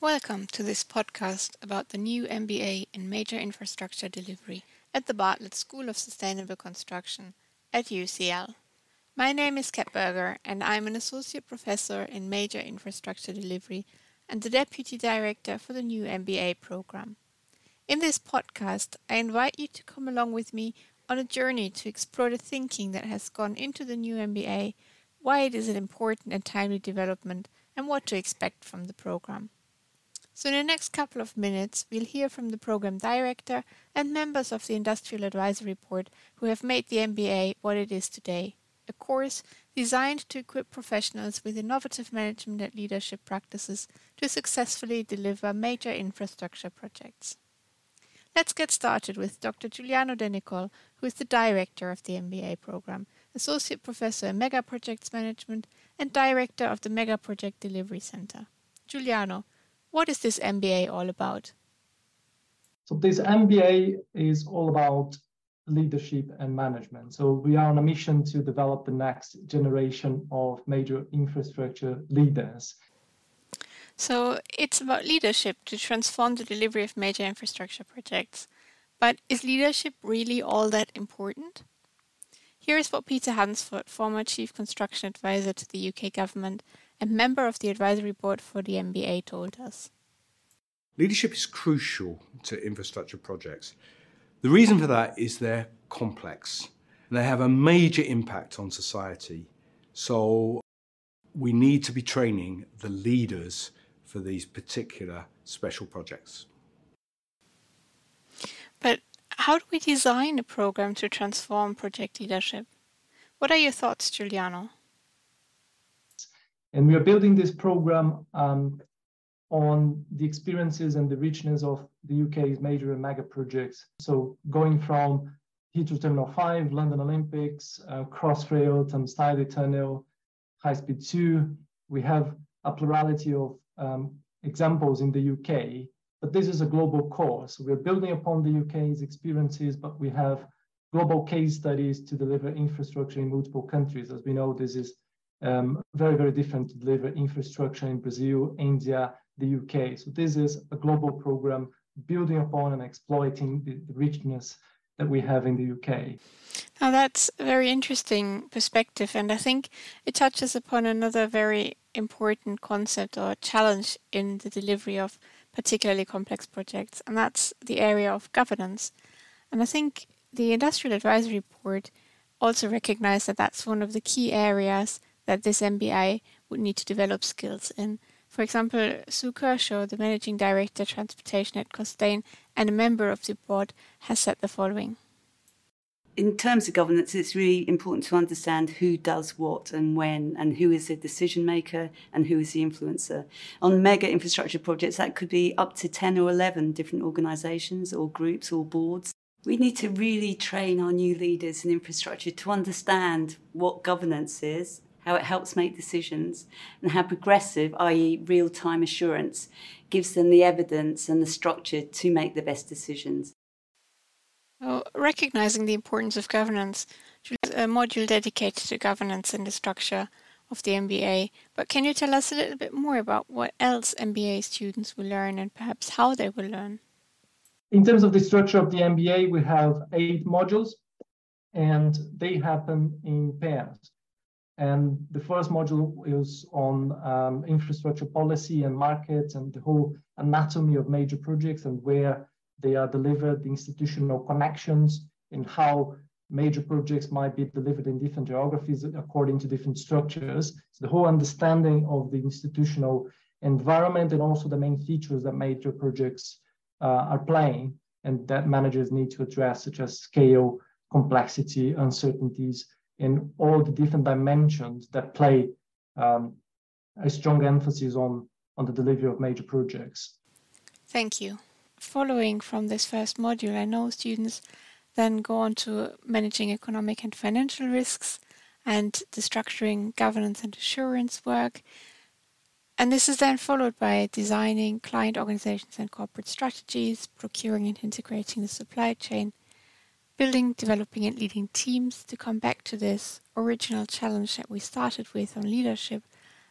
Welcome to this podcast about the new MBA in Major Infrastructure Delivery at the Bartlett School of Sustainable Construction at UCL. My name is Kat Burger and I'm an Associate Professor in Major Infrastructure Delivery and the Deputy Director for the new MBA program. In this podcast, I invite you to come along with me on a journey to explore the thinking that has gone into the new MBA, why it is an important and timely development, and what to expect from the program. So, in the next couple of minutes, we'll hear from the program director and members of the Industrial Advisory Board who have made the MBA what it is today a course designed to equip professionals with innovative management and leadership practices to successfully deliver major infrastructure projects. Let's get started with Dr. Juliano Denicol, who is the director of the MBA program, associate professor in Mega Projects Management, and director of the Mega Project Delivery Center. Juliano, what is this MBA all about? So this MBA is all about leadership and management. So we are on a mission to develop the next generation of major infrastructure leaders. So it's about leadership to transform the delivery of major infrastructure projects. But is leadership really all that important? Here is what Peter Hansford, former Chief Construction Advisor to the UK government and member of the advisory board for the MBA, told us. Leadership is crucial to infrastructure projects. The reason for that is they're complex they have a major impact on society. So we need to be training the leaders for these particular special projects. But how do we design a program to transform project leadership? What are your thoughts, Juliano? And we are building this program um, on the experiences and the richness of the UK's major and mega projects. So going from Heathrow Terminal 5, London Olympics, uh, Crossrail, Thames Tidal Tunnel, High Speed 2, we have a plurality of um, examples in the UK, but this is a global course. We're building upon the UK's experiences, but we have global case studies to deliver infrastructure in multiple countries. As we know, this is um, very, very different to deliver infrastructure in Brazil, India, the UK. So this is a global program building upon and exploiting the, the richness that we have in the UK. Now that's a very interesting perspective, and I think it touches upon another very important concept or challenge in the delivery of particularly complex projects, and that's the area of governance. And I think the Industrial Advisory Board also recognized that that's one of the key areas that this MBA would need to develop skills in. For example, Sue Kershaw, the Managing Director Transportation at Costain and a member of the board, has said the following. In terms of governance, it's really important to understand who does what and when, and who is the decision maker and who is the influencer. On mega infrastructure projects, that could be up to 10 or 11 different organisations or groups or boards. We need to really train our new leaders in infrastructure to understand what governance is how it helps make decisions, and how progressive, i.e., real time assurance, gives them the evidence and the structure to make the best decisions. Well, recognizing the importance of governance, a module dedicated to governance and the structure of the MBA. But can you tell us a little bit more about what else MBA students will learn and perhaps how they will learn? In terms of the structure of the MBA, we have eight modules and they happen in pairs. And the first module is on um, infrastructure policy and markets and the whole anatomy of major projects and where they are delivered, the institutional connections, and how major projects might be delivered in different geographies according to different structures. So the whole understanding of the institutional environment and also the main features that major projects uh, are playing and that managers need to address, such as scale, complexity, uncertainties, in all the different dimensions that play um, a strong emphasis on, on the delivery of major projects. Thank you. Following from this first module, I know students then go on to managing economic and financial risks and the structuring governance and assurance work. And this is then followed by designing client organizations and corporate strategies, procuring and integrating the supply chain, building, developing, and leading teams to come back to this original challenge that we started with on leadership,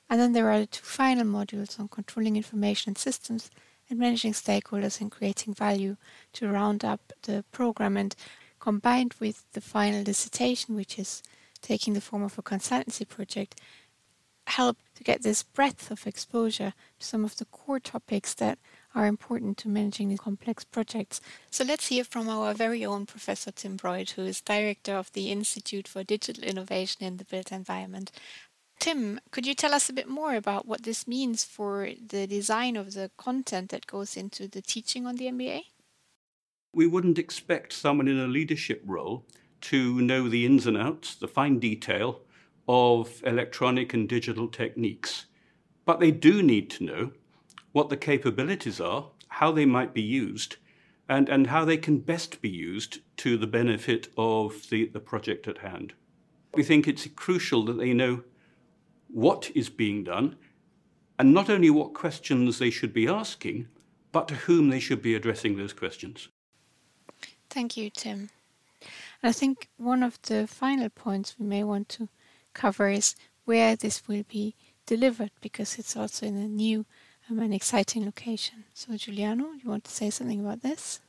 And then there are the two final modules on controlling information systems and managing stakeholders and creating value to round up the program. And combined with the final dissertation, which is taking the form of a consultancy project, help to get this breadth of exposure to some of the core topics that are important to managing these complex projects. So let's hear from our very own Professor Tim Broyd, who is Director of the Institute for Digital Innovation in the Built Environment. Tim, could you tell us a bit more about what this means for the design of the content that goes into the teaching on the MBA? We wouldn't expect someone in a leadership role to know the ins and outs, the fine detail of electronic and digital techniques. But they do need to know what the capabilities are, how they might be used, and, and how they can best be used to the benefit of the, the project at hand. We think it's crucial that they know what is being done and not only what questions they should be asking, but to whom they should be addressing those questions. Thank you, Tim. I think one of the final points we may want to cover is where this will be delivered because it's also in a new um, and exciting location. So, Juliano, you want to say something about this?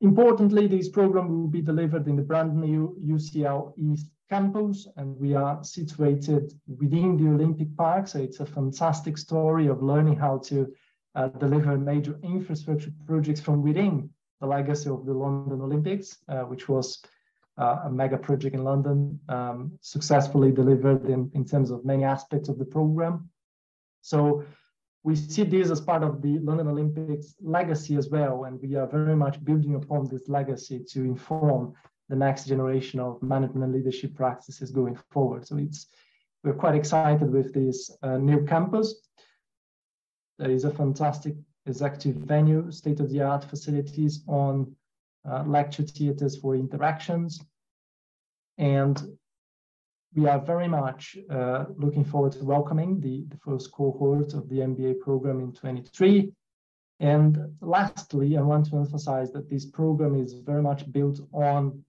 Importantly, this program will be delivered in the brand new UCL East campus, and we are situated within the Olympic Park. So, it's a fantastic story of learning how to uh, deliver major infrastructure projects from within the legacy of the London Olympics, uh, which was uh, a mega project in London, um, successfully delivered in, in terms of many aspects of the program. So we see this as part of the London Olympics legacy as well, and we are very much building upon this legacy to inform the next generation of management and leadership practices going forward. So it's we're quite excited with this uh, new campus. There is a fantastic executive venue, state-of-the-art facilities on uh, lecture theaters for interactions. And we are very much uh, looking forward to welcoming the, the first cohort of the MBA program in 23. And lastly, I want to emphasize that this program is very much built on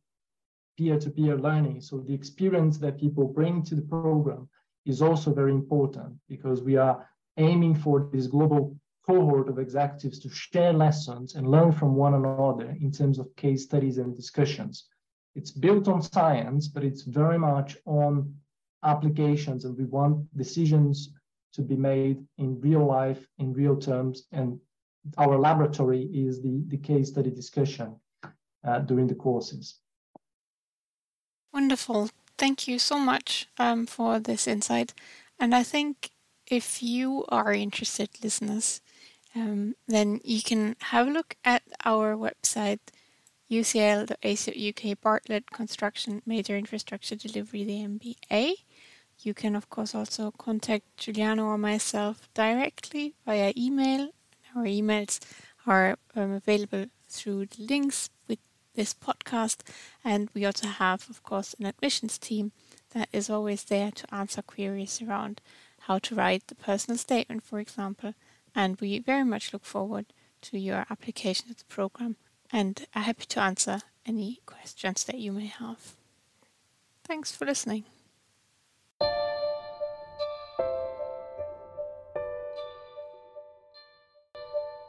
peer-to-peer learning. So the experience that people bring to the program is also very important because we are aiming for this global cohort of executives to share lessons and learn from one another in terms of case studies and discussions. It's built on science, but it's very much on applications, and we want decisions to be made in real life, in real terms. And our laboratory is the, the case study discussion uh, during the courses. Wonderful. Thank you so much um, for this insight. And I think if you are interested, listeners, um, then you can have a look at our website ucl.ac.uk Bartlett Construction Major Infrastructure Delivery, the MBA. You can, of course, also contact Juliano or myself directly via email. Our emails are um, available through the links with this podcast, and we also have, of course, an admissions team that is always there to answer queries around how to write the personal statement, for example. And we very much look forward to your application of the program and are happy to answer any questions that you may have. Thanks for listening.